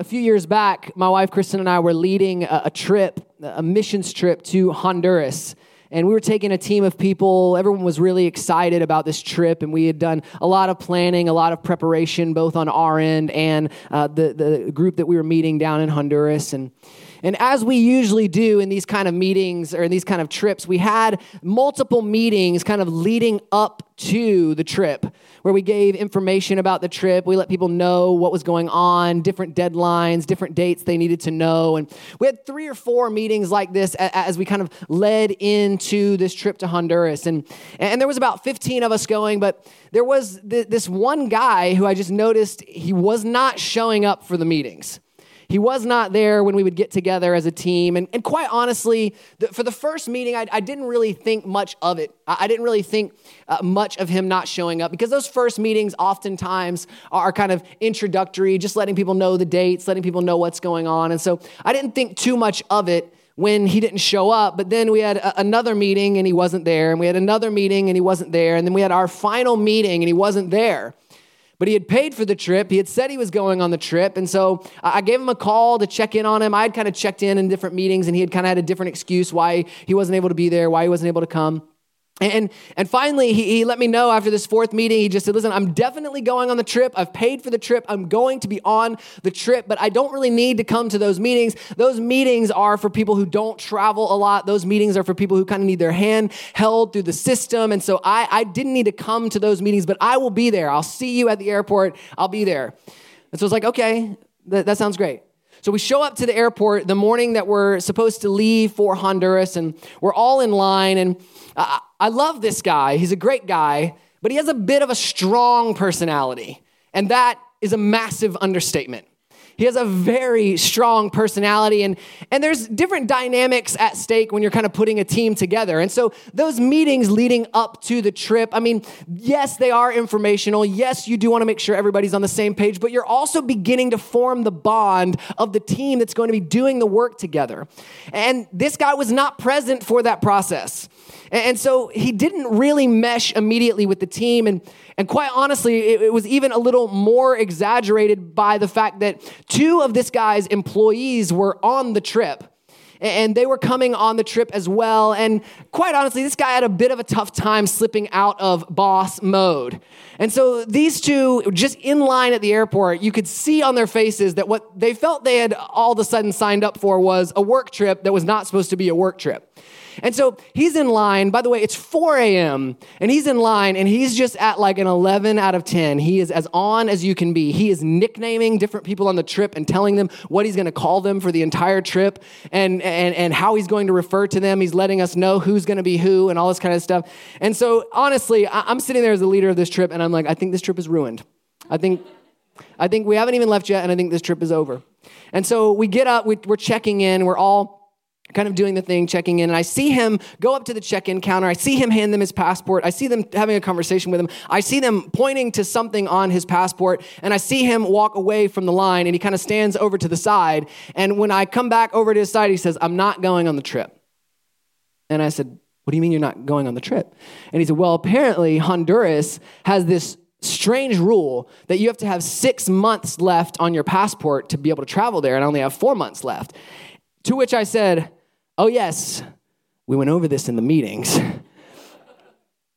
a few years back, my wife Kristen and I were leading a, a trip, a missions trip to Honduras. And we were taking a team of people. Everyone was really excited about this trip, and we had done a lot of planning, a lot of preparation, both on our end and uh, the, the group that we were meeting down in Honduras. And and as we usually do in these kind of meetings or in these kind of trips, we had multiple meetings kind of leading up to the trip where we gave information about the trip. We let people know what was going on, different deadlines, different dates they needed to know. And we had three or four meetings like this as we kind of led into this trip to Honduras. And, and there was about 15 of us going, but there was this one guy who I just noticed he was not showing up for the meetings. He was not there when we would get together as a team. And, and quite honestly, the, for the first meeting, I, I, didn't really think much of it. I, I didn't really think uh, much of him not showing up because those first meetings oftentimes are kind of introductory, just letting people know the dates, letting people know what's going on. And so I didn't think too much of it when he didn't show up. But then we had a, another meeting and he wasn't there. And we had another meeting and he wasn't there. And then we had our final meeting and he wasn't there. But he had paid for the trip. He had said he was going on the trip. And so I gave him a call to check in on him. I had kind of checked in in different meetings, and he had kind of had a different excuse why he wasn't able to be there, why he wasn't able to come. And, and finally, he, he let me know after this fourth meeting, he just said, Listen, I'm definitely going on the trip. I've paid for the trip. I'm going to be on the trip, but I don't really need to come to those meetings. Those meetings are for people who don't travel a lot. Those meetings are for people who kind of need their hand held through the system. And so I, I didn't need to come to those meetings, but I will be there. I'll see you at the airport. I'll be there. And so it's like, okay, that, that sounds great. So we show up to the airport the morning that we're supposed to leave for Honduras, and we're all in line. And I, I love this guy. He's a great guy, but he has a bit of a strong personality. And that is a massive understatement. He has a very strong personality, and, and there's different dynamics at stake when you're kind of putting a team together. And so, those meetings leading up to the trip, I mean, yes, they are informational. Yes, you do want to make sure everybody's on the same page, but you're also beginning to form the bond of the team that's going to be doing the work together. And this guy was not present for that process. And so he didn't really mesh immediately with the team. And, and quite honestly, it, it was even a little more exaggerated by the fact that two of this guy's employees were on the trip and they were coming on the trip as well. And quite honestly, this guy had a bit of a tough time slipping out of boss mode. And so these two, just in line at the airport, you could see on their faces that what they felt they had all of a sudden signed up for was a work trip that was not supposed to be a work trip. And so he's in line. By the way, it's 4 a.m. and he's in line and he's just at like an 11 out of 10. He is as on as you can be. He is nicknaming different people on the trip and telling them what he's going to call them for the entire trip and, and, and how he's going to refer to them. He's letting us know who's going to be who and all this kind of stuff. And so honestly, I'm sitting there as the leader of this trip and I'm like, I think this trip is ruined. I think. I think we haven't even left yet, and I think this trip is over. And so we get up, we, we're checking in, we're all kind of doing the thing, checking in, and I see him go up to the check in counter. I see him hand them his passport. I see them having a conversation with him. I see them pointing to something on his passport, and I see him walk away from the line, and he kind of stands over to the side. And when I come back over to his side, he says, I'm not going on the trip. And I said, What do you mean you're not going on the trip? And he said, Well, apparently Honduras has this strange rule that you have to have six months left on your passport to be able to travel there, and I only have four months left. To which I said, Oh, yes, we went over this in the meetings.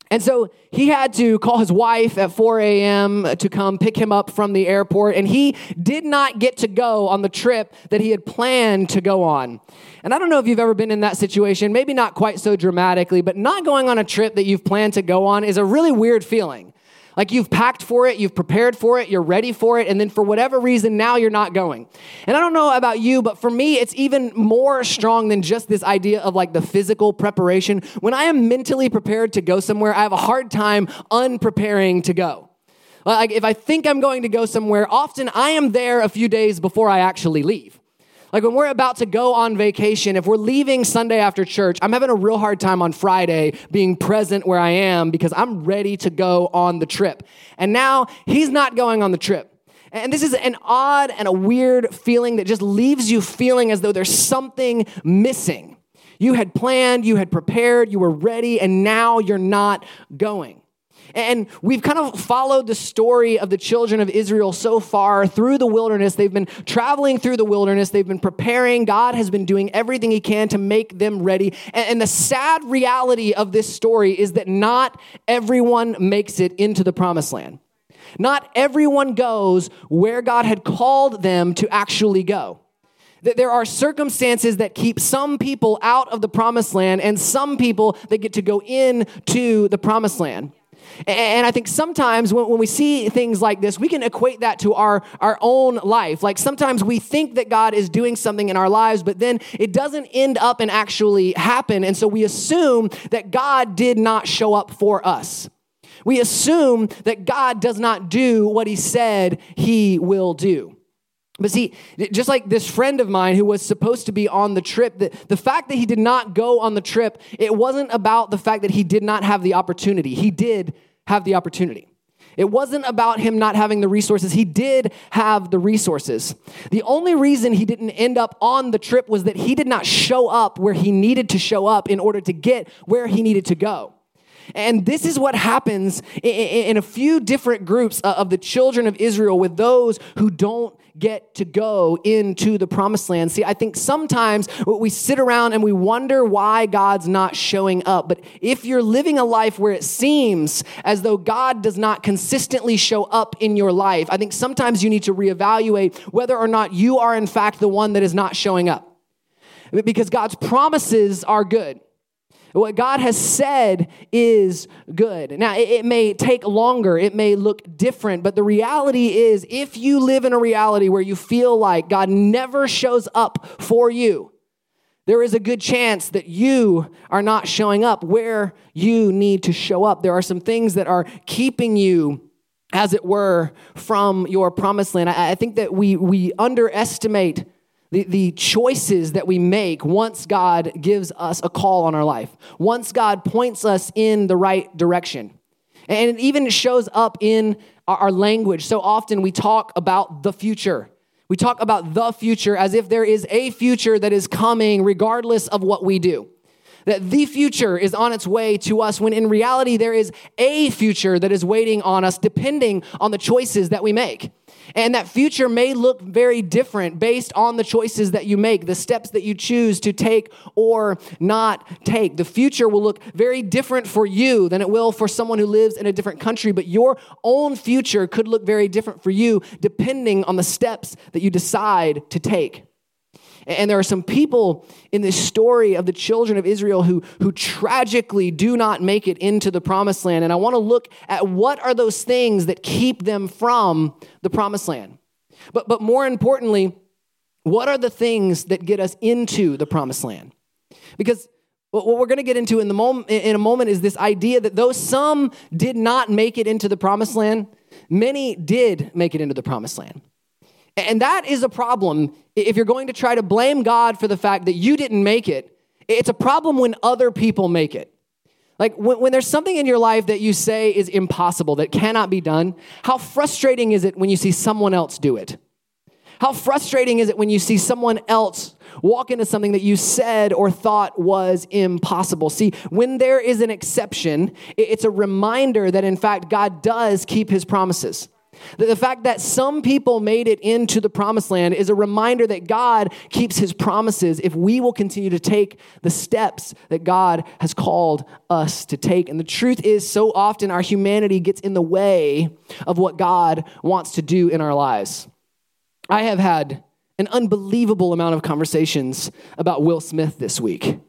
And so he had to call his wife at 4 a.m. to come pick him up from the airport. And he did not get to go on the trip that he had planned to go on. And I don't know if you've ever been in that situation, maybe not quite so dramatically, but not going on a trip that you've planned to go on is a really weird feeling. Like you've packed for it, you've prepared for it, you're ready for it, and then for whatever reason, now you're not going. And I don't know about you, but for me, it's even more strong than just this idea of like the physical preparation. When I am mentally prepared to go somewhere, I have a hard time unpreparing to go. Like if I think I'm going to go somewhere, often I am there a few days before I actually leave. Like when we're about to go on vacation, if we're leaving Sunday after church, I'm having a real hard time on Friday being present where I am because I'm ready to go on the trip. And now he's not going on the trip. And this is an odd and a weird feeling that just leaves you feeling as though there's something missing. You had planned, you had prepared, you were ready, and now you're not going. And we've kind of followed the story of the children of Israel so far through the wilderness. They've been traveling through the wilderness, they've been preparing. God has been doing everything He can to make them ready. And, the sad reality of this story is that not everyone makes it into the promised land. Not everyone goes where God had called them to actually go that there are circumstances that keep some people out of the promised land and some people that get to go into the promised land. And I think sometimes when, we see things like this, we can equate that to our, our own life. Like sometimes we think that God is doing something in our lives, but then it doesn't end up and actually happen. And so we assume that God did not show up for us. We assume that God does not do what he said he will do. But see, just like this friend of mine who was supposed to be on the trip, the, the fact that he did not go on the trip, it wasn't about the fact that he did not have the opportunity. He did have the opportunity. It wasn't about him not having the resources. He did have the resources. The only reason he didn't end up on the trip was that he did not show up where he needed to show up in order to get where he needed to go. And this is what happens in a few different groups of the children of Israel with those who don't get to go into the promised land. See, I think sometimes what we sit around and we wonder why God's not showing up. But if you're living a life where it seems as though God does not consistently show up in your life, I think sometimes you need to reevaluate whether or not you are, in fact, the one that is not showing up. Because God's promises are good. What God has said is good. Now, it, may take longer, it may look different, but the reality is if you live in a reality where you feel like God never shows up for you, there is a good chance that you are not showing up where you need to show up. There are some things that are keeping you as it were, from your promised land. I, think that we, we underestimate the, the choices that we make once God gives us a call on our life, once God points us in the right direction. And it even shows up in our language. So often we talk about the future. We talk about the future as if there is a future that is coming regardless of what we do. That the future is on its way to us when in reality there is a future that is waiting on us depending on the choices that we make. And that future may look very different based on the choices that you make, the steps that you choose to take or not take. The future will look very different for you than it will for someone who lives in a different country, but your own future could look very different for you depending on the steps that you decide to take. And there are some people in this story of the children of Israel who, who tragically do not make it into the promised land. And I want to look at what are those things that keep them from the promised land. But, but more importantly, what are the things that get us into the promised land? Because what we're going to get into in, the moment, in a moment is this idea that though some did not make it into the promised land, many did make it into the promised land. And that is a problem if you're going to try to blame God for the fact that you didn't make it. It's a problem when other people make it. Like when, when, there's something in your life that you say is impossible, that cannot be done, how frustrating is it when you see someone else do it? How frustrating is it when you see someone else walk into something that you said or thought was impossible? See, when there is an exception, it's a reminder that in fact God does keep his promises. That the fact that some people made it into the promised land is a reminder that God keeps his promises if we will continue to take the steps that God has called us to take. And the truth is, so often our humanity gets in the way of what God wants to do in our lives. I have had an unbelievable amount of conversations about Will Smith this week.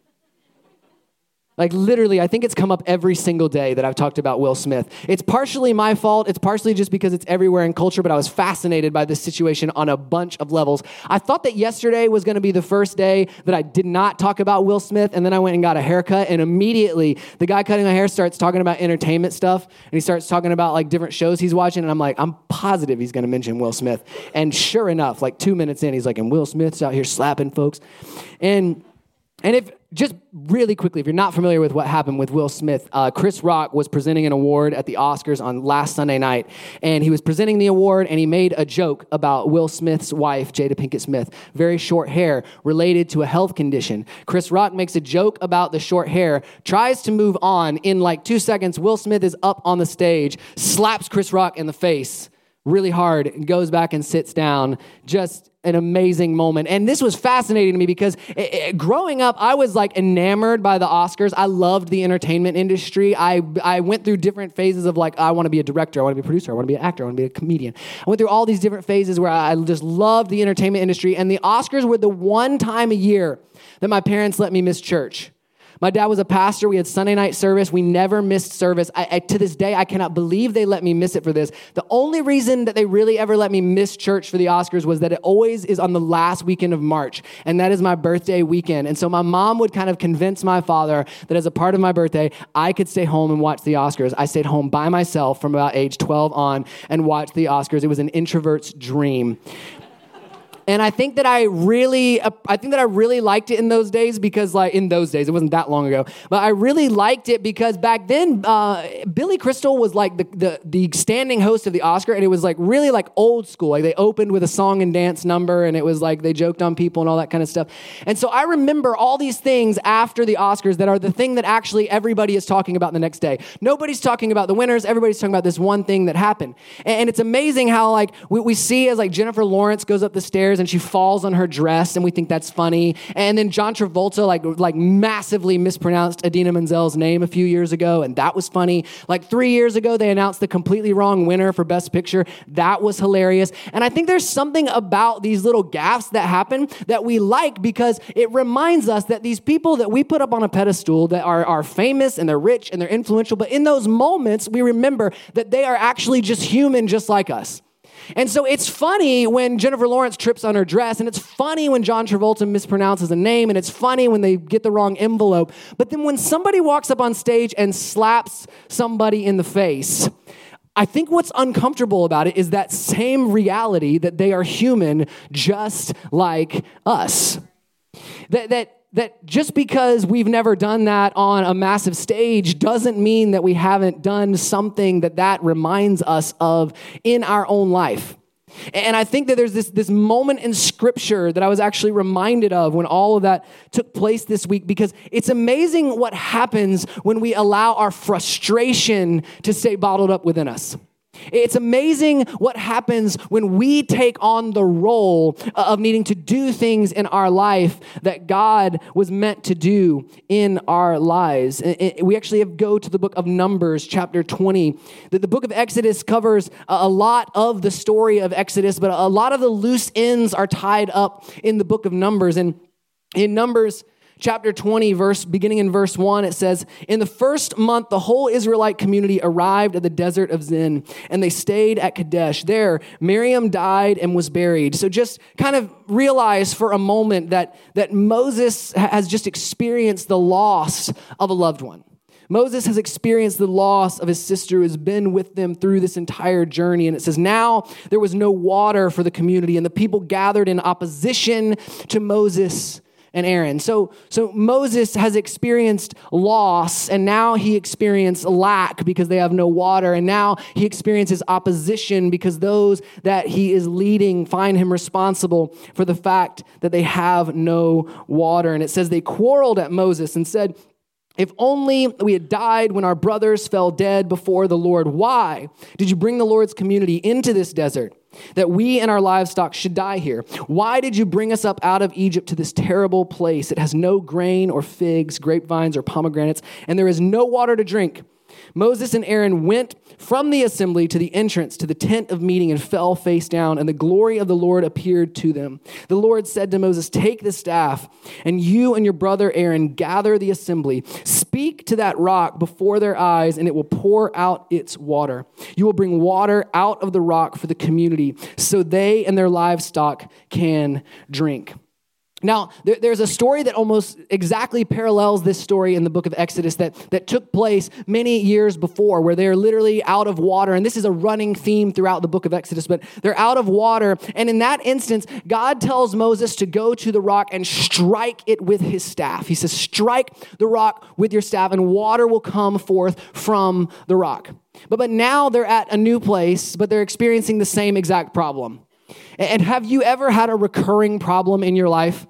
Like literally, I think it's come up every single day that I've talked about Will Smith. It's partially my fault. It's partially just because it's everywhere in culture, but I was fascinated by this situation on a bunch of levels. I thought that yesterday was going to be the first day that I did not talk about Will Smith, and then I went and got a haircut, and immediately the guy cutting my hair starts talking about entertainment stuff, and he starts talking about like different shows he's watching, and I'm like, I'm positive he's going to mention Will Smith. And sure enough, like two minutes in, he's like, and Will Smith's out here slapping folks. And and if just really quickly, if you're not familiar with what happened with Will Smith, uh, Chris Rock was presenting an award at the Oscars on last Sunday night, and he was presenting the award, and he made a joke about Will Smith's wife, Jada Pinkett Smith, very short hair, related to a health condition. Chris Rock makes a joke about the short hair, tries to move on. In like two seconds, Will Smith is up on the stage, slaps Chris Rock in the face really hard and goes back and sits down. Just an amazing moment. And this was fascinating to me because it, it, growing up, I was like enamored by the Oscars. I loved the entertainment industry. I, I went through different phases of like, I want to be a director, I want to be a producer, I want to be an actor, I want to be a comedian. I went through all these different phases where I just loved the entertainment industry. And the Oscars were the one time a year that my parents let me miss church. My dad was a pastor. We had Sunday night service. We never missed service. I, I, to this day, I cannot believe they let me miss it for this. The only reason that they really ever let me miss church for the Oscars was that it always is on the last weekend of March, and that is my birthday weekend. And so my mom would kind of convince my father that as a part of my birthday, I could stay home and watch the Oscars. I stayed home by myself from about age 12 on and watched the Oscars. It was an introvert's dream. And I think that I really, uh, I think that I really liked it in those days because, like, in those days, it wasn't that long ago, but I really liked it because back then, uh, Billy Crystal was like the, the, the standing host of the Oscar, and it was like really like old school. Like they opened with a song and dance number, and it was like they joked on people and all that kind of stuff. And so I remember all these things after the Oscars that are the thing that actually everybody is talking about the next day. Nobody's talking about the winners. Everybody's talking about this one thing that happened. And, and it's amazing how like we, we see as like Jennifer Lawrence goes up the stairs and she falls on her dress and we think that's funny. And then John Travolta like like massively mispronounced Idina Menzel's name a few years ago and that was funny. Like 3 years ago they announced the completely wrong winner for best picture. That was hilarious. And I think there's something about these little gaffes that happen that we like because it reminds us that these people that we put up on a pedestal that are, are famous and they're rich and they're influential, but in those moments we remember that they are actually just human just like us. And so it's funny when Jennifer Lawrence trips on her dress, and it's funny when John Travolta mispronounces a name, and it's funny when they get the wrong envelope. But then when somebody walks up on stage and slaps somebody in the face, I think what's uncomfortable about it is that same reality that they are human just like us. That, that that just because we've never done that on a massive stage doesn't mean that we haven't done something that that reminds us of in our own life. And I think that there's this, this moment in scripture that I was actually reminded of when all of that took place this week because it's amazing what happens when we allow our frustration to stay bottled up within us. It's amazing what happens when we take on the role of needing to do things in our life that God was meant to do in our lives. We actually have go to the book of Numbers, chapter 20. The book of Exodus covers a lot of the story of Exodus, but a lot of the loose ends are tied up in the book of Numbers. And in Numbers, chapter 20, verse beginning in verse 1, it says, In the first month, the whole Israelite community arrived at the desert of Zin, and they stayed at Kadesh. There, Miriam died and was buried. So just kind of realize for a moment that, that Moses has just experienced the loss of a loved one. Moses has experienced the loss of his sister who has been with them through this entire journey. And it says, Now there was no water for the community, and the people gathered in opposition to Moses and Aaron. So, so Moses has experienced loss, and now he experienced lack because they have no water, and now he experiences opposition because those that he is leading find him responsible for the fact that they have no water. And it says they quarreled at Moses and said, if only we had died when our brothers fell dead before the Lord. Why did you bring the Lord's community into this desert? That we and our livestock should die here. Why did you bring us up out of Egypt to this terrible place? It has no grain or figs, grapevines or pomegranates, and there is no water to drink. Moses and Aaron went from the assembly to the entrance to the tent of meeting and fell face down, and the glory of the Lord appeared to them. The Lord said to Moses, Take the staff, and you and your brother Aaron gather the assembly. Speak to that rock before their eyes, and it will pour out its water. You will bring water out of the rock for the community, so they and their livestock can drink. Now, there, there's a story that almost exactly parallels this story in the book of Exodus that, that took place many years before, where they're literally out of water. And this is a running theme throughout the book of Exodus, but they're out of water. And in that instance, God tells Moses to go to the rock and strike it with his staff. He says, Strike the rock with your staff, and water will come forth from the rock. But, but now they're at a new place, but they're experiencing the same exact problem. And have you ever had a recurring problem in your life?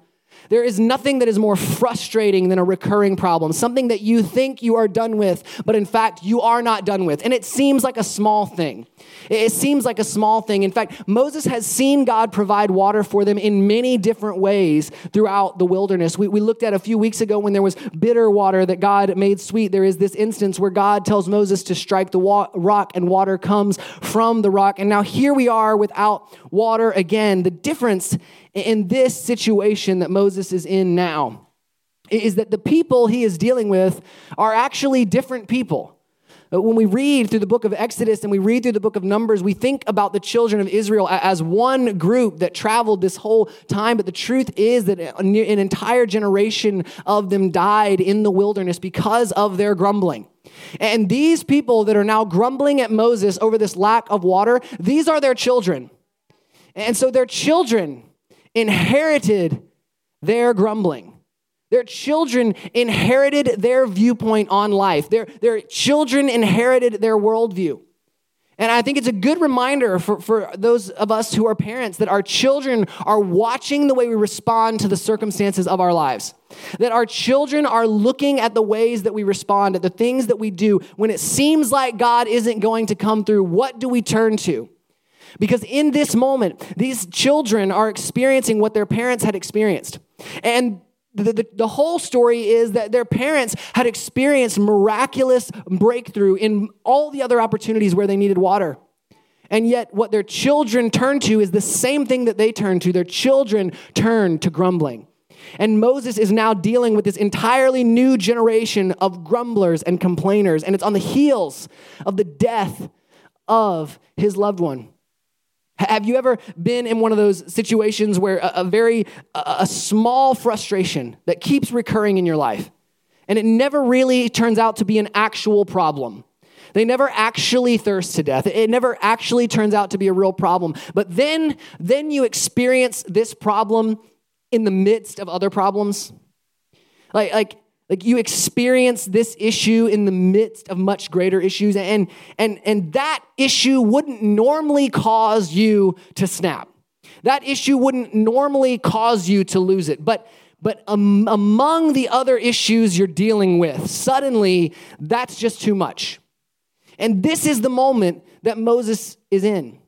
There is nothing that is more frustrating than a recurring problem, something that you think you are done with, but in fact, you are not done with. And it seems like a small thing. It seems like a small thing. In fact, Moses has seen God provide water for them in many different ways throughout the wilderness. We, we looked at a few weeks ago when there was bitter water that God made sweet. There is this instance where God tells Moses to strike the wa- rock and water comes from the rock. And now here we are without water again. The difference in this situation that Moses is in now is that the people he is dealing with are actually different people. Uh, when we read through the book of Exodus and we read through the book of Numbers, we think about the children of Israel as one group that traveled this whole time. But the truth is that an entire generation of them died in the wilderness because of their grumbling. And these people that are now grumbling at Moses over this lack of water, these are their children. And so their children inherited their grumbling. Their children inherited their viewpoint on life. Their, their children inherited their worldview. And I think it's a good reminder for, for those of us who are parents that our children are watching the way we respond to the circumstances of our lives. That our children are looking at the ways that we respond, at the things that we do. When it seems like God isn't going to come through, what do we turn to? Because in this moment, these children are experiencing what their parents had experienced. And the, the, the, whole story is that their parents had experienced miraculous breakthrough in all the other opportunities where they needed water. And yet, what their children turn to is the same thing that they turn to. Their children turn to grumbling. And Moses is now dealing with this entirely new generation of grumblers and complainers. And it's on the heels of the death of his loved one. Have you ever been in one of those situations where a, a very a, a small frustration that keeps recurring in your life and it never really turns out to be an actual problem? They never actually thirst to death. It never actually turns out to be a real problem. But then then you experience this problem in the midst of other problems. Like like like you experience this issue in the midst of much greater issues, and, and, and that issue wouldn't normally cause you to snap. That issue wouldn't normally cause you to lose it. But, but um, among the other issues you're dealing with, suddenly that's just too much. And this is the moment that Moses is in.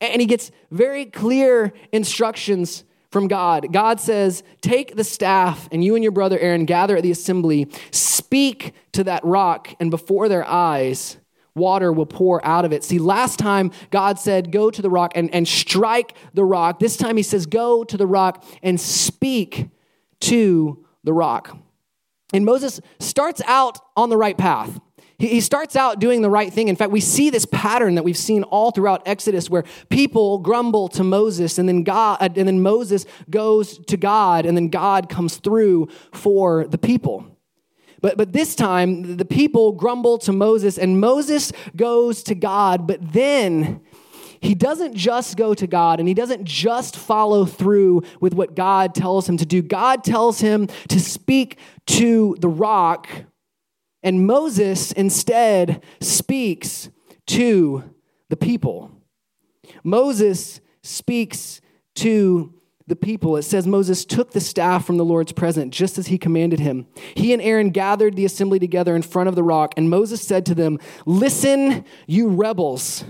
And he gets very clear instructions from God. God says, Take the staff, and you and your brother Aaron gather at the assembly, speak to that rock, and before their eyes, water will pour out of it. See, last time God said, Go to the rock and, and strike the rock. This time he says, Go to the rock and speak to the rock. And Moses starts out on the right path. He starts out doing the right thing. In fact, we see this pattern that we've seen all throughout Exodus where people grumble to Moses and then God uh, and then Moses goes to God and then God comes through for the people. But, but this time, the people grumble to Moses, and Moses goes to God, but then he doesn't just go to God and he doesn't just follow through with what God tells him to do. God tells him to speak to the rock and Moses instead speaks to the people. Moses speaks to the people. It says Moses took the staff from the Lord's presence just as he commanded him. He and Aaron gathered the assembly together in front of the rock, and Moses said to them, Listen, you rebels,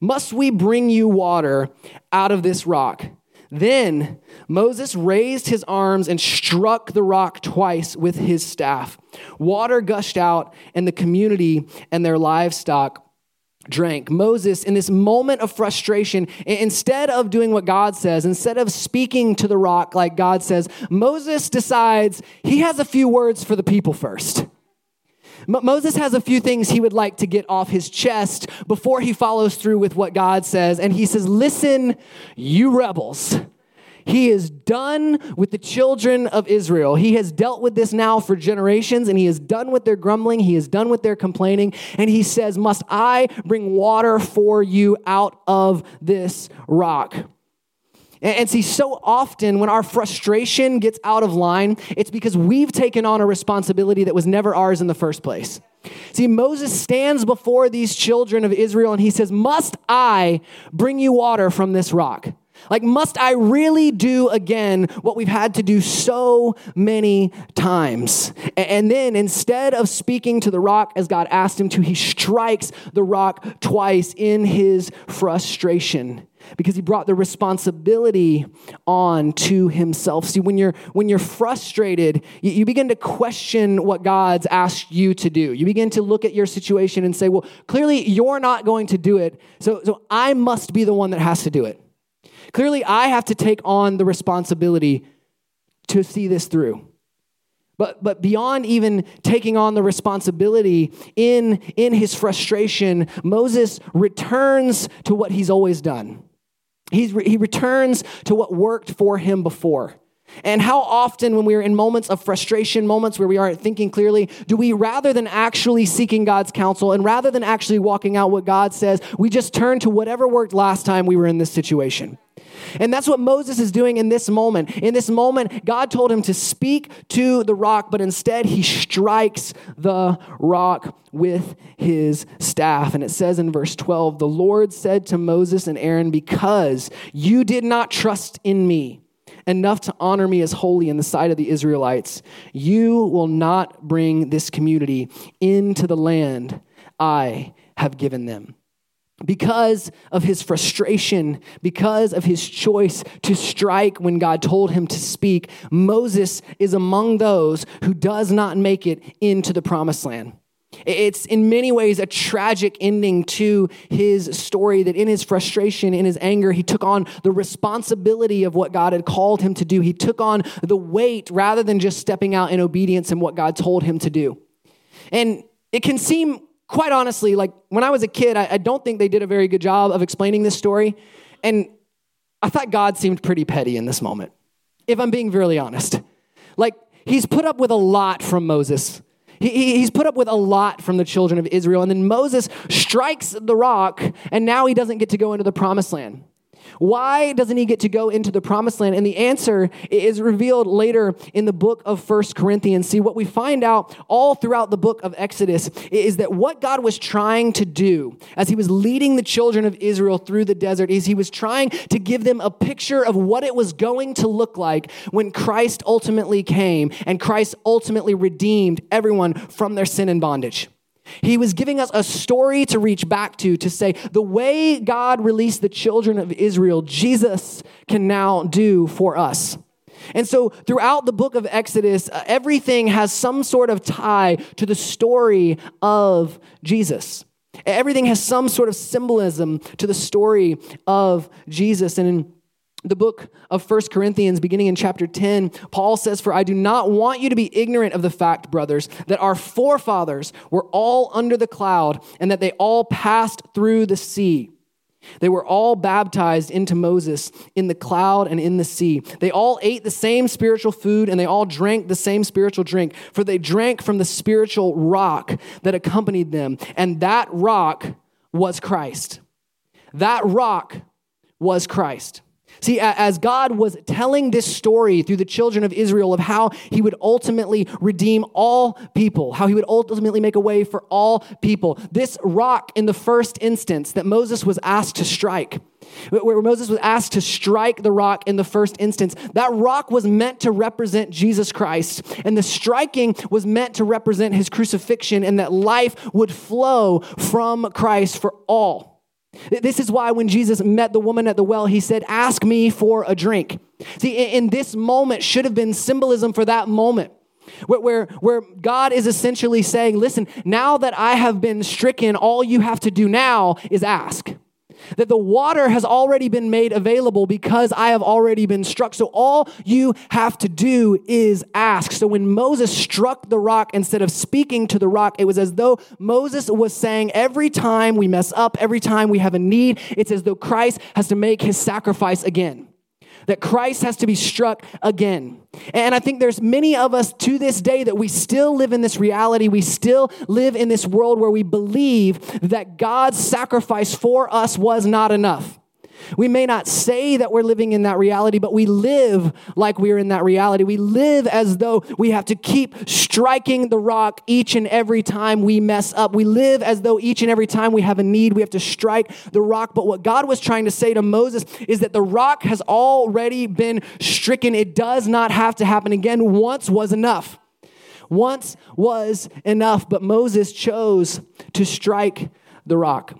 must we bring you water out of this rock? Then Moses raised his arms and struck the rock twice with his staff. Water gushed out, and the community and their livestock drank. Moses, in this moment of frustration, instead of doing what God says, instead of speaking to the rock like God says, Moses decides he has a few words for the people first. Moses has a few things he would like to get off his chest before he follows through with what God says. And he says, Listen, you rebels. He is done with the children of Israel. He has dealt with this now for generations, and he is done with their grumbling. He is done with their complaining. And he says, Must I bring water for you out of this rock? And see, so often when our frustration gets out of line, it's because we've taken on a responsibility that was never ours in the first place. See, Moses stands before these children of Israel and he says, Must I bring you water from this rock? Like, must I really do again what we've had to do so many times? And then instead of speaking to the rock as God asked him to, he strikes the rock twice in his frustration because he brought the responsibility on to himself. See, when you're when you're frustrated, you, you, begin to question what God's asked you to do. You begin to look at your situation and say, "Well, clearly you're not going to do it, so so I must be the one that has to do it." Clearly, I have to take on the responsibility to see this through. But, but beyond even taking on the responsibility in, in his frustration, Moses returns to what he's always done. He's, he returns to what worked for him before. And how often, when we are in moments of frustration, moments where we aren't thinking clearly, do we, rather than actually seeking God's counsel and rather than actually walking out what God says, we just turn to whatever worked last time we were in this situation? And that's what Moses is doing in this moment. In this moment, God told him to speak to the rock, but instead he strikes the rock with his staff. And it says in verse 12 The Lord said to Moses and Aaron, Because you did not trust in me enough to honor me as holy in the sight of the Israelites, you will not bring this community into the land I have given them because of his frustration, because of his choice to strike when God told him to speak, Moses is among those who does not make it into the promised land. It's in many ways a tragic ending to his story that in his frustration, in his anger, he took on the responsibility of what God had called him to do. He took on the weight rather than just stepping out in obedience in what God told him to do. And it can seem quite honestly, like when I was a kid, I, I, don't think they did a very good job of explaining this story. And I thought God seemed pretty petty in this moment, if I'm being really honest. Like, he's put up with a lot from Moses. He, he's put up with a lot from the children of Israel. And then Moses strikes the rock, and now he doesn't get to go into the promised land. Why doesn't he get to go into the promised land? And the answer is revealed later in the book of First Corinthians. See, what we find out all throughout the book of Exodus is that what God was trying to do as he was leading the children of Israel through the desert is he was trying to give them a picture of what it was going to look like when Christ ultimately came and Christ ultimately redeemed everyone from their sin and bondage. He was giving us a story to reach back to, to say, the way God released the children of Israel, Jesus can now do for us. And so, throughout the book of Exodus, uh, everything has some sort of tie to the story of Jesus. Everything has some sort of symbolism to the story of Jesus. And in the book of First Corinthians, beginning in chapter 10, Paul says, For I do not want you to be ignorant of the fact, brothers, that our forefathers were all under the cloud and that they all passed through the sea. They were all baptized into Moses in the cloud and in the sea. They all ate the same spiritual food and they all drank the same spiritual drink, for they drank from the spiritual rock that accompanied them. And that rock was Christ. That rock was Christ. See, as God was telling this story through the children of Israel of how he would ultimately redeem all people, how he would ultimately make a way for all people, this rock in the first instance that Moses was asked to strike, where Moses was asked to strike the rock in the first instance, that rock was meant to represent Jesus Christ. And the striking was meant to represent his crucifixion and that life would flow from Christ for all. This is why when Jesus met the woman at the well, he said, Ask me for a drink. See, in this moment should have been symbolism for that moment. Where, where, where God is essentially saying, Listen, now that I have been stricken, all you have to do now is ask that the water has already been made available because I have already been struck. So all you have to do is ask. So when Moses struck the rock, instead of speaking to the rock, it was as though Moses was saying, every time we mess up, every time we have a need, it's as though Christ has to make his sacrifice again. That Christ has to be struck again. And I think there's many of us to this day that we still live in this reality. We still live in this world where we believe that God's sacrifice for us was not enough. We may not say that we're living in that reality, but we live like we're in that reality. We live as though we have to keep striking the rock each and every time we mess up. We live as though each and every time we have a need, we have to strike the rock. But what God was trying to say to Moses is that the rock has already been stricken. It does not have to happen again. Once was enough. Once was enough, but Moses chose to strike the rock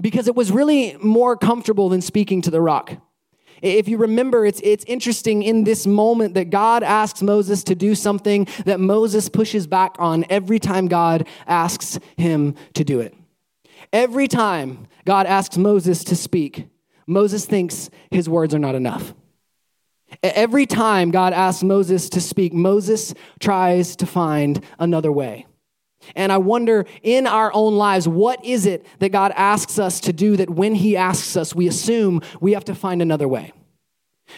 because it was really more comfortable than speaking to the rock. If you remember, it's, it's interesting in this moment that God asks Moses to do something that Moses pushes back on every time God asks him to do it. Every time God asks Moses to speak, Moses thinks his words are not enough. Every time God asks Moses to speak, Moses tries to find another way. And I wonder in our own lives, what is it that God asks us to do that when He asks us, we assume we have to find another way?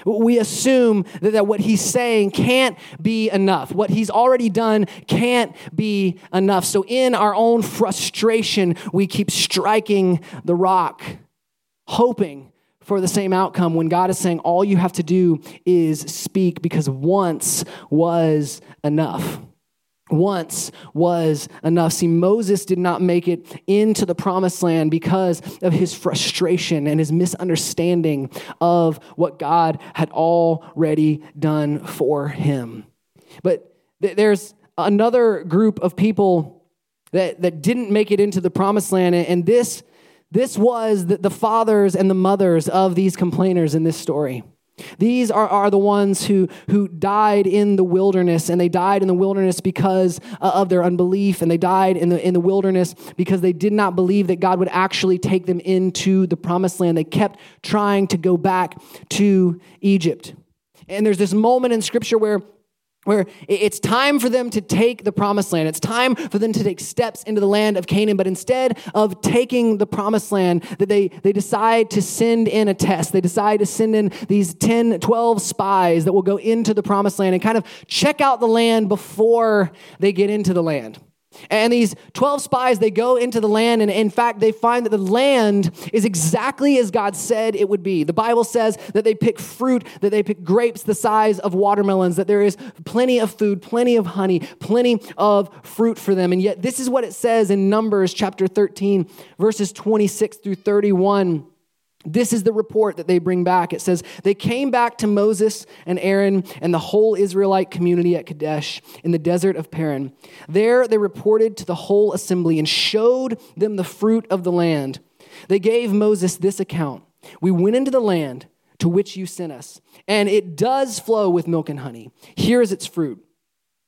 We assume that, that what He's saying can't be enough. What He's already done can't be enough. So, in our own frustration, we keep striking the rock, hoping for the same outcome when God is saying all you have to do is speak because once was enough once was enough. See, Moses did not make it into the promised land because of his frustration and his misunderstanding of what God had already done for him. But th- there's another group of people that, that didn't make it into the promised land, and this, this was the, the fathers and the mothers of these complainers in this story. These are, are the ones who, who died in the wilderness, and they died in the wilderness because uh, of their unbelief, and they died in the, in the wilderness because they did not believe that God would actually take them into the promised land. They kept trying to go back to Egypt. And there's this moment in Scripture where where it's time for them to take the promised land. It's time for them to take steps into the land of Canaan. But instead of taking the promised land, that they, they decide to send in a test. They decide to send in these 10, 12 spies that will go into the promised land and kind of check out the land before they get into the land. And these 12 spies, they go into the land, and in fact, they find that the land is exactly as God said it would be. The Bible says that they pick fruit, that they pick grapes the size of watermelons, that there is plenty of food, plenty of honey, plenty of fruit for them. And yet, this is what it says in Numbers chapter 13, verses 26 through 31. This is the report that they bring back. It says, They came back to Moses and Aaron and the whole Israelite community at Kadesh in the desert of Paran. There they reported to the whole assembly and showed them the fruit of the land. They gave Moses this account We went into the land to which you sent us, and it does flow with milk and honey. Here is its fruit.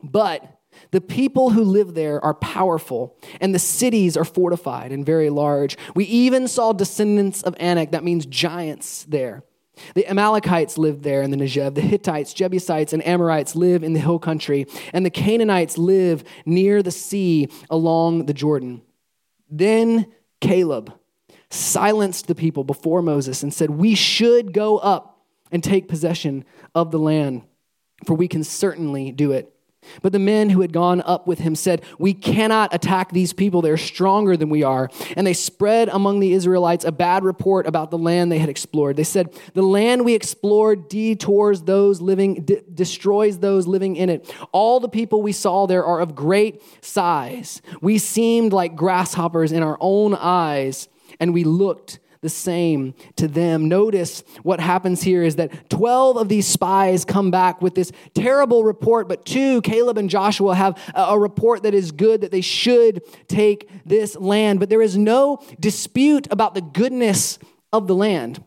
But the people who live there are powerful, and the cities are fortified and very large. We even saw descendants of Anak, that means giants, there. The Amalekites lived there in the Negev. The Hittites, Jebusites, and Amorites live in the hill country, and the Canaanites live near the sea along the Jordan. Then Caleb silenced the people before Moses and said, We should go up and take possession of the land, for we can certainly do it. But the men who had gone up with him said, We cannot attack these people. They're stronger than we are. And they spread among the Israelites a bad report about the land they had explored. They said, The land we explored detours those living, de- destroys those living in it. All the people we saw there are of great size. We seemed like grasshoppers in our own eyes, and we looked the same to them. Notice what happens here is that 12 of these spies come back with this terrible report, but two, Caleb and Joshua, have a report that is good, that they should take this land. But there is no dispute about the goodness of the land.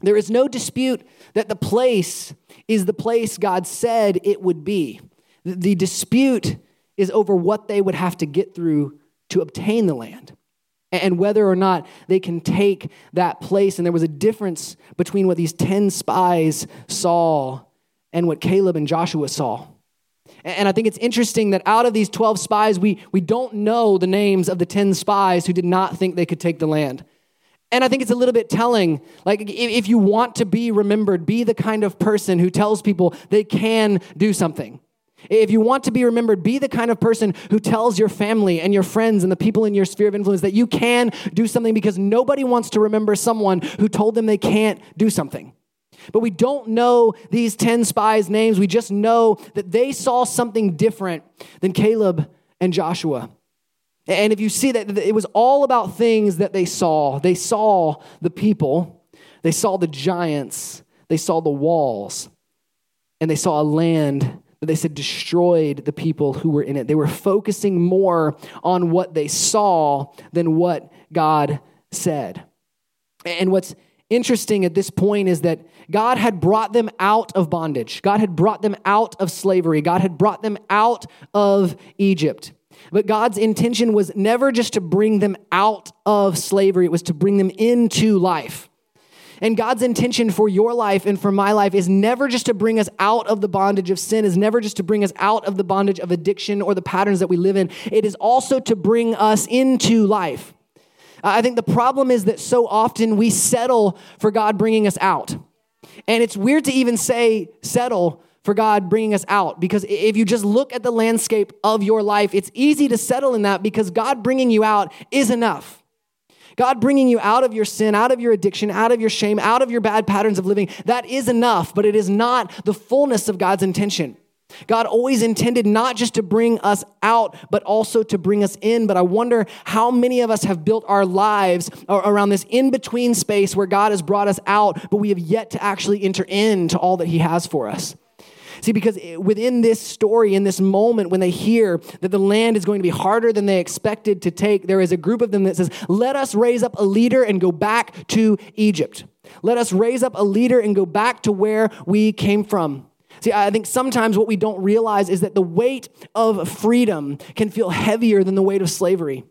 There is no dispute that the place is the place God said it would be. The dispute is over what they would have to get through to obtain the land and whether or not they can take that place. And there was a difference between what these 10 spies saw and what Caleb and Joshua saw. And I think it's interesting that out of these 12 spies, we, we don't know the names of the 10 spies who did not think they could take the land. And I think it's a little bit telling. Like, if you want to be remembered, be the kind of person who tells people they can do something. If you want to be remembered, be the kind of person who tells your family and your friends and the people in your sphere of influence that you can do something because nobody wants to remember someone who told them they can't do something. But we don't know these 10 spies' names. We just know that they saw something different than Caleb and Joshua. And if you see that it was all about things that they saw, they saw the people, they saw the giants, they saw the walls, and they saw a land they said destroyed the people who were in it. They were focusing more on what they saw than what God said. And what's interesting at this point is that God had brought them out of bondage. God had brought them out of slavery. God had brought them out of Egypt. But God's intention was never just to bring them out of slavery, it was to bring them into life. And God's intention for your life and for my life is never just to bring us out of the bondage of sin, is never just to bring us out of the bondage of addiction or the patterns that we live in. It is also to bring us into life. I think the problem is that so often we settle for God bringing us out. And it's weird to even say settle for God bringing us out. Because if you just look at the landscape of your life, it's easy to settle in that because God bringing you out is enough. God bringing you out of your sin, out of your addiction, out of your shame, out of your bad patterns of living, that is enough, but it is not the fullness of God's intention. God always intended not just to bring us out, but also to bring us in. But I wonder how many of us have built our lives around this in between space where God has brought us out, but we have yet to actually enter into all that He has for us. See, because within this story, in this moment, when they hear that the land is going to be harder than they expected to take, there is a group of them that says, Let us raise up a leader and go back to Egypt. Let us raise up a leader and go back to where we came from. See, I think sometimes what we don't realize is that the weight of freedom can feel heavier than the weight of slavery.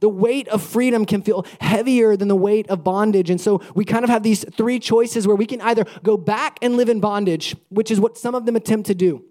The weight of freedom can feel heavier than the weight of bondage. And so we kind of have these three choices where we can either go back and live in bondage, which is what some of them attempt to do,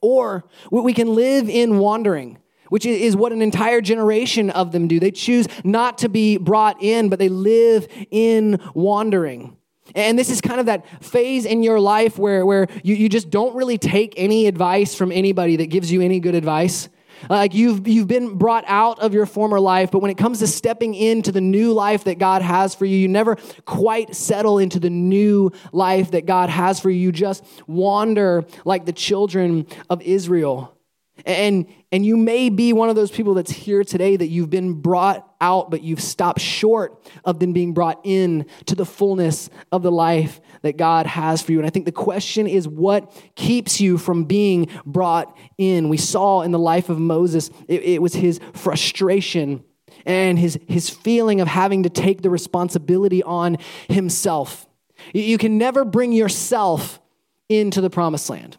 or we can live in wandering, which is what an entire generation of them do. They choose not to be brought in, but they live in wandering. And this is kind of that phase in your life where, where you, you just don't really take any advice from anybody that gives you any good advice. Like you've, you've been brought out of your former life, but when it comes to stepping into the new life that God has for you, you never quite settle into the new life that God has for you. You just wander like the children of Israel. And, and you may be one of those people that's here today that you've been brought out, but you've stopped short of then being brought in to the fullness of the life that God has for you. And I think the question is what keeps you from being brought in? We saw in the life of Moses, it, it was his frustration and his, his feeling of having to take the responsibility on himself. You can never bring yourself into the promised land.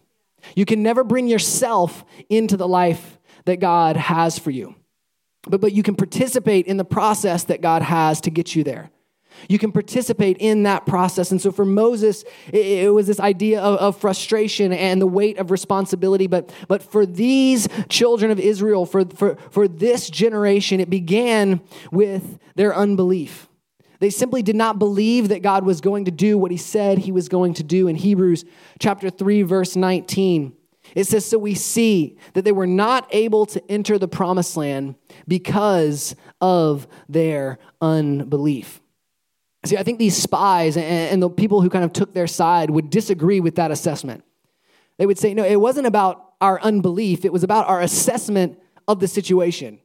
You can never bring yourself into the life that God has for you. But, but you can participate in the process that God has to get you there. You can participate in that process. And so for Moses, it, it was this idea of, of, frustration and the weight of responsibility. But, but for these children of Israel, for, for, for this generation, it began with their unbelief. They simply did not believe that God was going to do what he said he was going to do in Hebrews chapter 3 verse 19. It says so we see that they were not able to enter the promised land because of their unbelief. See, I think these spies and the people who kind of took their side would disagree with that assessment. They would say, no, it wasn't about our unbelief, it was about our assessment of the situation.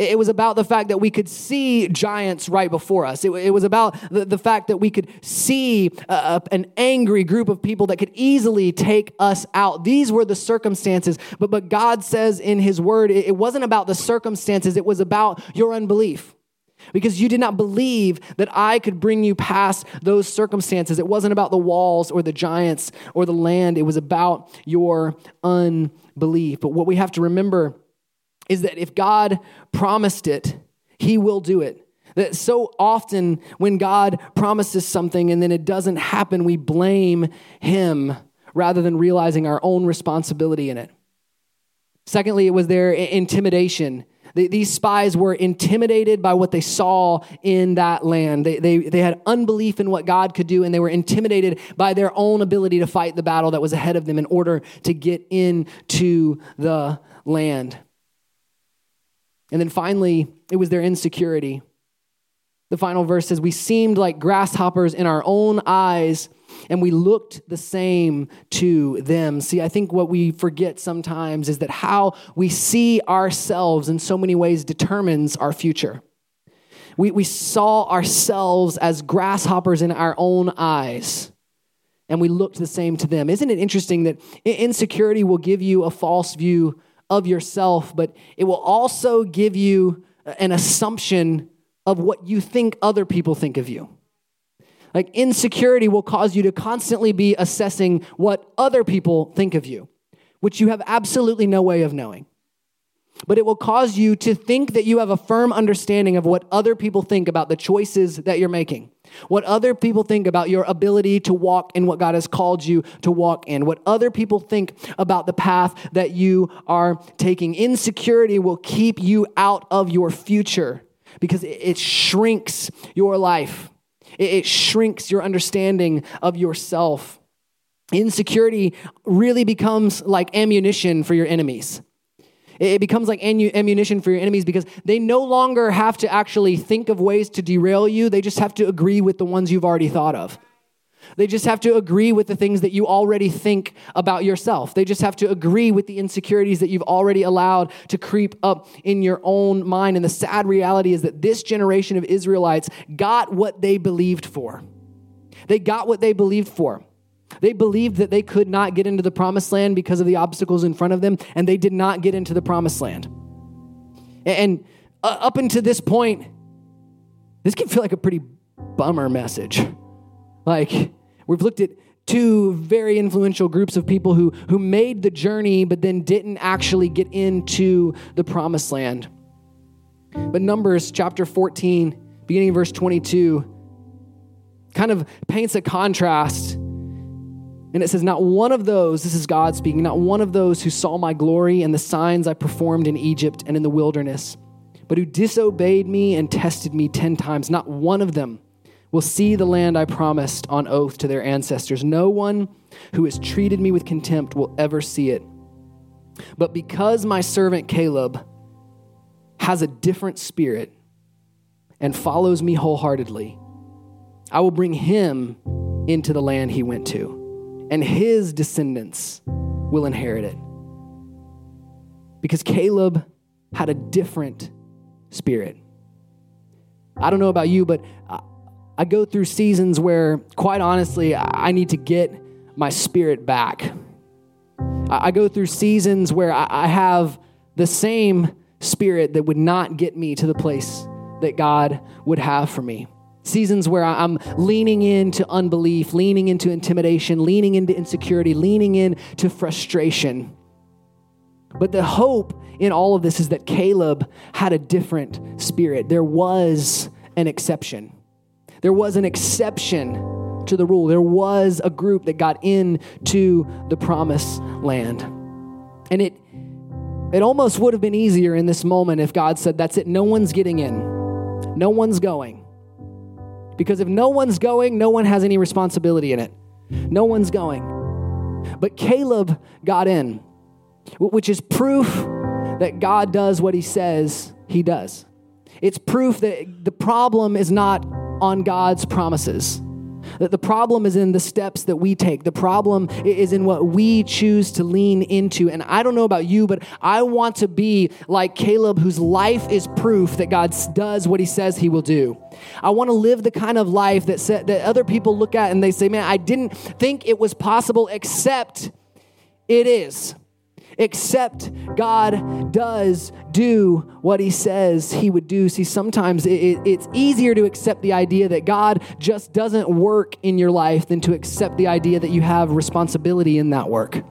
It was about the fact that we could see giants right before us. It, it was about the, the, fact that we could see an angry group of people that could easily take us out. These were the circumstances. But, but God says in His Word, it, it wasn't about the circumstances, it was about your unbelief because you did not believe that I could bring you past those circumstances. It wasn't about the walls or the giants or the land, it was about your unbelief. But what we have to remember is that if God promised it, he will do it. That so often when God promises something and then it doesn't happen, we blame him rather than realizing our own responsibility in it. Secondly, it was their intimidation. these spies were intimidated by what they saw in that land. They, they, they had unbelief in what God could do, and they were intimidated by their own ability to fight the battle that was ahead of them in order to get into the land. And then finally, it was their insecurity. The final verse says, We seemed like grasshoppers in our own eyes and we looked the same to them. See, I think what we forget sometimes is that how we see ourselves in so many ways determines our future. We, we saw ourselves as grasshoppers in our own eyes, and we looked the same to them. Isn't it interesting that insecurity will give you a false view of yourself, but it will also give you an assumption of what you think other people think of you? Like insecurity will cause you to constantly be assessing what other people think of you, which you have absolutely no way of knowing. But it will cause you to think that you have a firm understanding of what other people think about the choices that you're making, what other people think about your ability to walk in what God has called you to walk in, what other people think about the path that you are taking. Insecurity will keep you out of your future because it shrinks your life. It, shrinks your understanding of yourself. Insecurity really becomes like ammunition for your enemies. It becomes like ammunition for your enemies because they no longer have to actually think of ways to derail you. They just have to agree with the ones you've already thought of. They just have to agree with the things that you already think about yourself. They just have to agree with the insecurities that you've already allowed to creep up in your own mind. And the sad reality is that this generation of Israelites got what they believed for. They got what they believed for. They believed that they could not get into the promised land because of the obstacles in front of them, and they did not get into the promised land. And uh, up until this point, this can feel like a pretty bummer message. Like, we've looked at two very influential groups of people who, who made the journey but then didn't actually get into the promised land. But Numbers chapter 14, beginning verse 22, kind of paints a contrast. And it says, Not one of those, this is God speaking, not one of those who saw my glory and the signs I performed in Egypt and in the wilderness, but who disobeyed me and tested me 10 times, not one of them will see the land I promised on oath to their ancestors. No one who has treated me with contempt will ever see it. But because my servant Caleb has a different spirit and follows me wholeheartedly, I will bring him into the land he went to, and his descendants will inherit it. Because Caleb had a different spirit. I don't know about you, but I go through seasons where, quite honestly, I need to get my spirit back. I go through seasons where I have the same spirit that would not get me to the place that God would have for me. Seasons where I'm leaning into unbelief, leaning into intimidation, leaning into insecurity, leaning into frustration. But the hope in all of this is that Caleb had a different spirit. There was an exception. There was an exception to the rule. There was a group that got into the promised land. And it it almost would have been easier in this moment if God said, That's it, no one's getting in. No one's going. Because if no one's going, no one has any responsibility in it. No one's going. But Caleb got in, which is proof that God does what he says he does. It's proof that the problem is not on God's promises. That the problem is in the steps that we take. The problem is in what we choose to lean into. And I don't know about you, but I want to be like Caleb, whose life is proof that God does what he says he will do. I want to live the kind of life that, that other people look at and they say, man, I didn't think it was possible, except it is except God does do what he says he would do. See, sometimes it, it, it's easier to accept the idea that God just doesn't work in your life than to accept the idea that you have responsibility in that work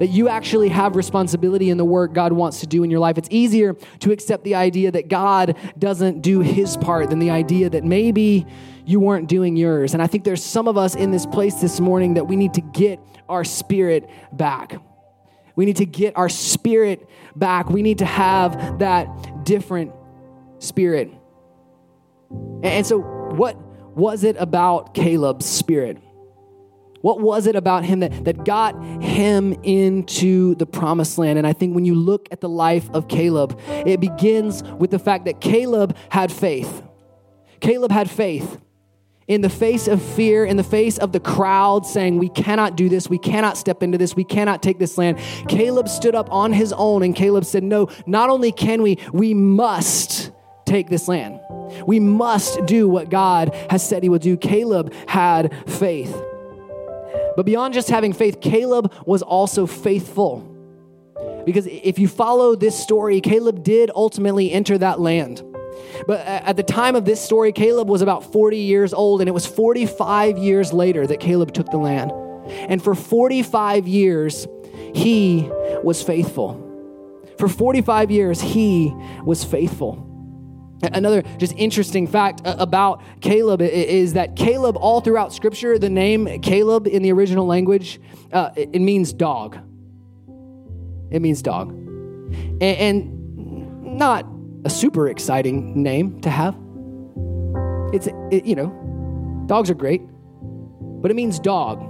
that you actually have responsibility in the work God wants to do in your life. It's easier to accept the idea that God doesn't do his part than the idea that maybe you weren't doing yours. And I think there's some of us in this place this morning that we need to get our spirit back We need to get our spirit back. We need to have that different spirit. And so, what was it about Caleb's spirit? What was it about him that, that got him into the promised land? And I think when you look at the life of Caleb, it begins with the fact that Caleb had faith. Caleb had faith in the face of fear, in the face of the crowd saying, We cannot do this, we cannot step into this, we cannot take this land. Caleb stood up on his own and Caleb said, No, not only can we, we must take this land. We must do what God has said he will do. Caleb had faith. But beyond just having faith, Caleb was also faithful. Because if you follow this story, Caleb did ultimately enter that land. But at the time of this story, Caleb was about 40 years old, and it was 45 years later that Caleb took the land. And for 45 years, he was faithful. For 45 years, he was faithful. Another just interesting fact about Caleb is that Caleb, all throughout Scripture, the name Caleb in the original language, uh, it means dog. It means dog. And not a super exciting name to have. It's, it, you know, dogs are great, but it means dog.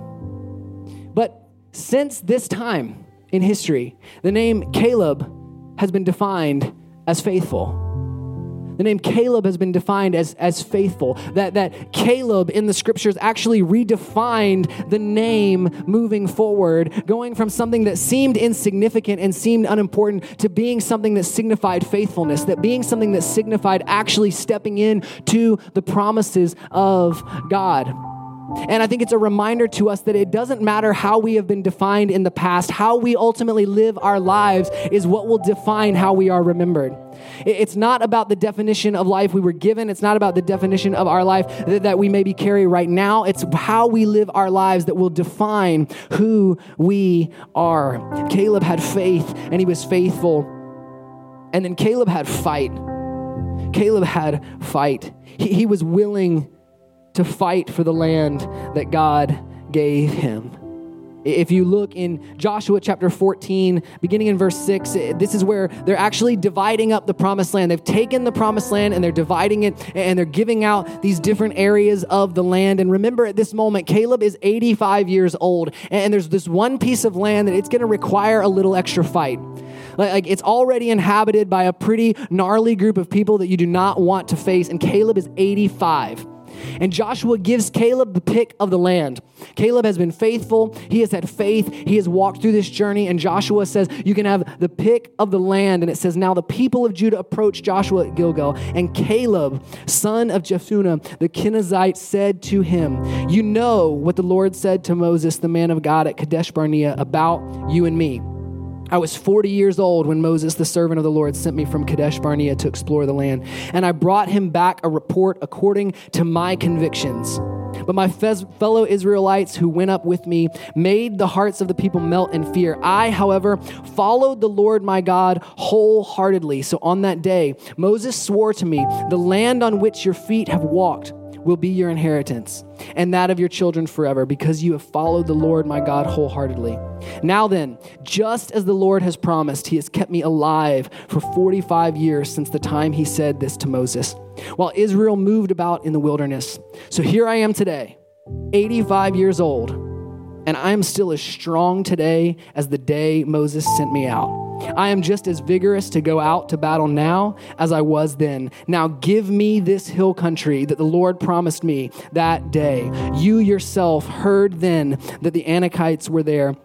But since this time in history, the name Caleb has been defined as faithful. The name Caleb has been defined as, as faithful. That, that Caleb in the scriptures actually redefined the name moving forward, going from something that seemed insignificant and seemed unimportant to being something that signified faithfulness, that being something that signified actually stepping in to the promises of God. And I think it's a reminder to us that it doesn't matter how we have been defined in the past, how we ultimately live our lives is what will define how we are remembered. It's not about the definition of life we were given. It's not about the definition of our life that we maybe carry right now. It's how we live our lives that will define who we are. Caleb had faith and he was faithful. And then Caleb had fight. Caleb had fight. He, he was willing to fight for the land that God gave him. If you look in Joshua chapter 14, beginning in verse 6, this is where they're actually dividing up the promised land. They've taken the promised land and they're dividing it and they're giving out these different areas of the land. And remember at this moment, Caleb is 85 years old and there's this one piece of land that it's going to require a little extra fight. Like, it's already inhabited by a pretty gnarly group of people that you do not want to face. And Caleb is 85. And Joshua gives Caleb the pick of the land. Caleb has been faithful. He has had faith. He has walked through this journey. And Joshua says, You can have the pick of the land. And it says, Now the people of Judah approached Joshua at Gilgal. And Caleb, son of Jephunneh, the Kenizzite, said to him, You know what the Lord said to Moses, the man of God at Kadesh Barnea, about you and me. I was 40 years old when Moses, the servant of the Lord, sent me from Kadesh Barnea to explore the land. And I brought him back a report according to my convictions. But my fellow Israelites who went up with me made the hearts of the people melt in fear. I, however, followed the Lord my God wholeheartedly. So on that day, Moses swore to me, The land on which your feet have walked, will be your inheritance, and that of your children forever, because you have followed the Lord my God wholeheartedly. Now then, just as the Lord has promised, he has kept me alive for 45 years since the time he said this to Moses, while Israel moved about in the wilderness. So here I am today, 85 years old, and I am still as strong today as the day Moses sent me out. I am just as vigorous to go out to battle now as I was then. Now give me this hill country that the Lord promised me that day. You yourself heard then that the Anakites were there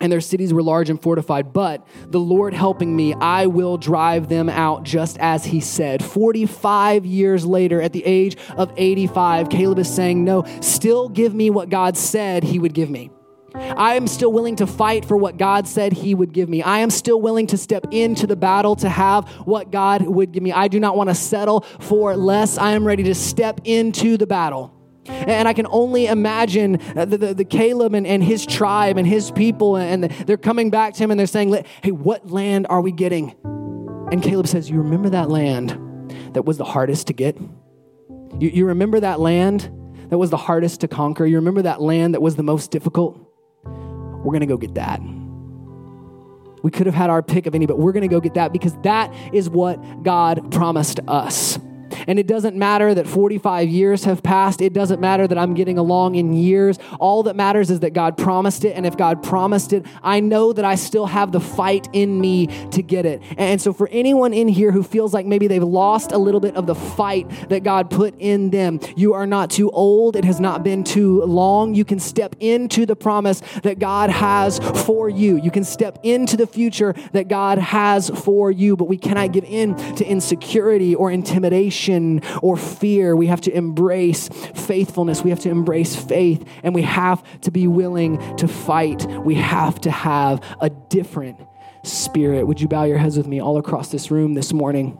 and their cities were large and fortified. But the Lord helping me, I will drive them out just as he said. 45 years later, at the age of 85, Caleb is saying, No, still give me what God said he would give me. I am still willing to fight for what God said He would give me. I am still willing to step into the battle to have what God would give me. I do not want to settle for less. I am ready to step into the battle. And I can only imagine the, the, the Caleb and, and, his tribe and his people, and they're coming back to him and they're saying, Hey, what land are we getting? And Caleb says, You remember that land that was the hardest to get? You, you remember that land that was the hardest to conquer? You remember that land that was the most difficult? We're going to go get that. We could have had our pick of any, but we're going to go get that because that is what God promised us. And it doesn't matter that 45 years have passed. It doesn't matter that I'm getting along in years. All that matters is that God promised it. And if God promised it, I know that I still have the fight in me to get it. And so, for anyone in here who feels like maybe they've lost a little bit of the fight that God put in them, you are not too old. It has not been too long. You can step into the promise that God has for you. You can step into the future that God has for you, but we cannot give in to insecurity or intimidation or fear. We have to embrace faithfulness. We have to embrace faith, and we have to be willing to fight. We have to have a different spirit. Would you bow your heads with me all across this room this morning?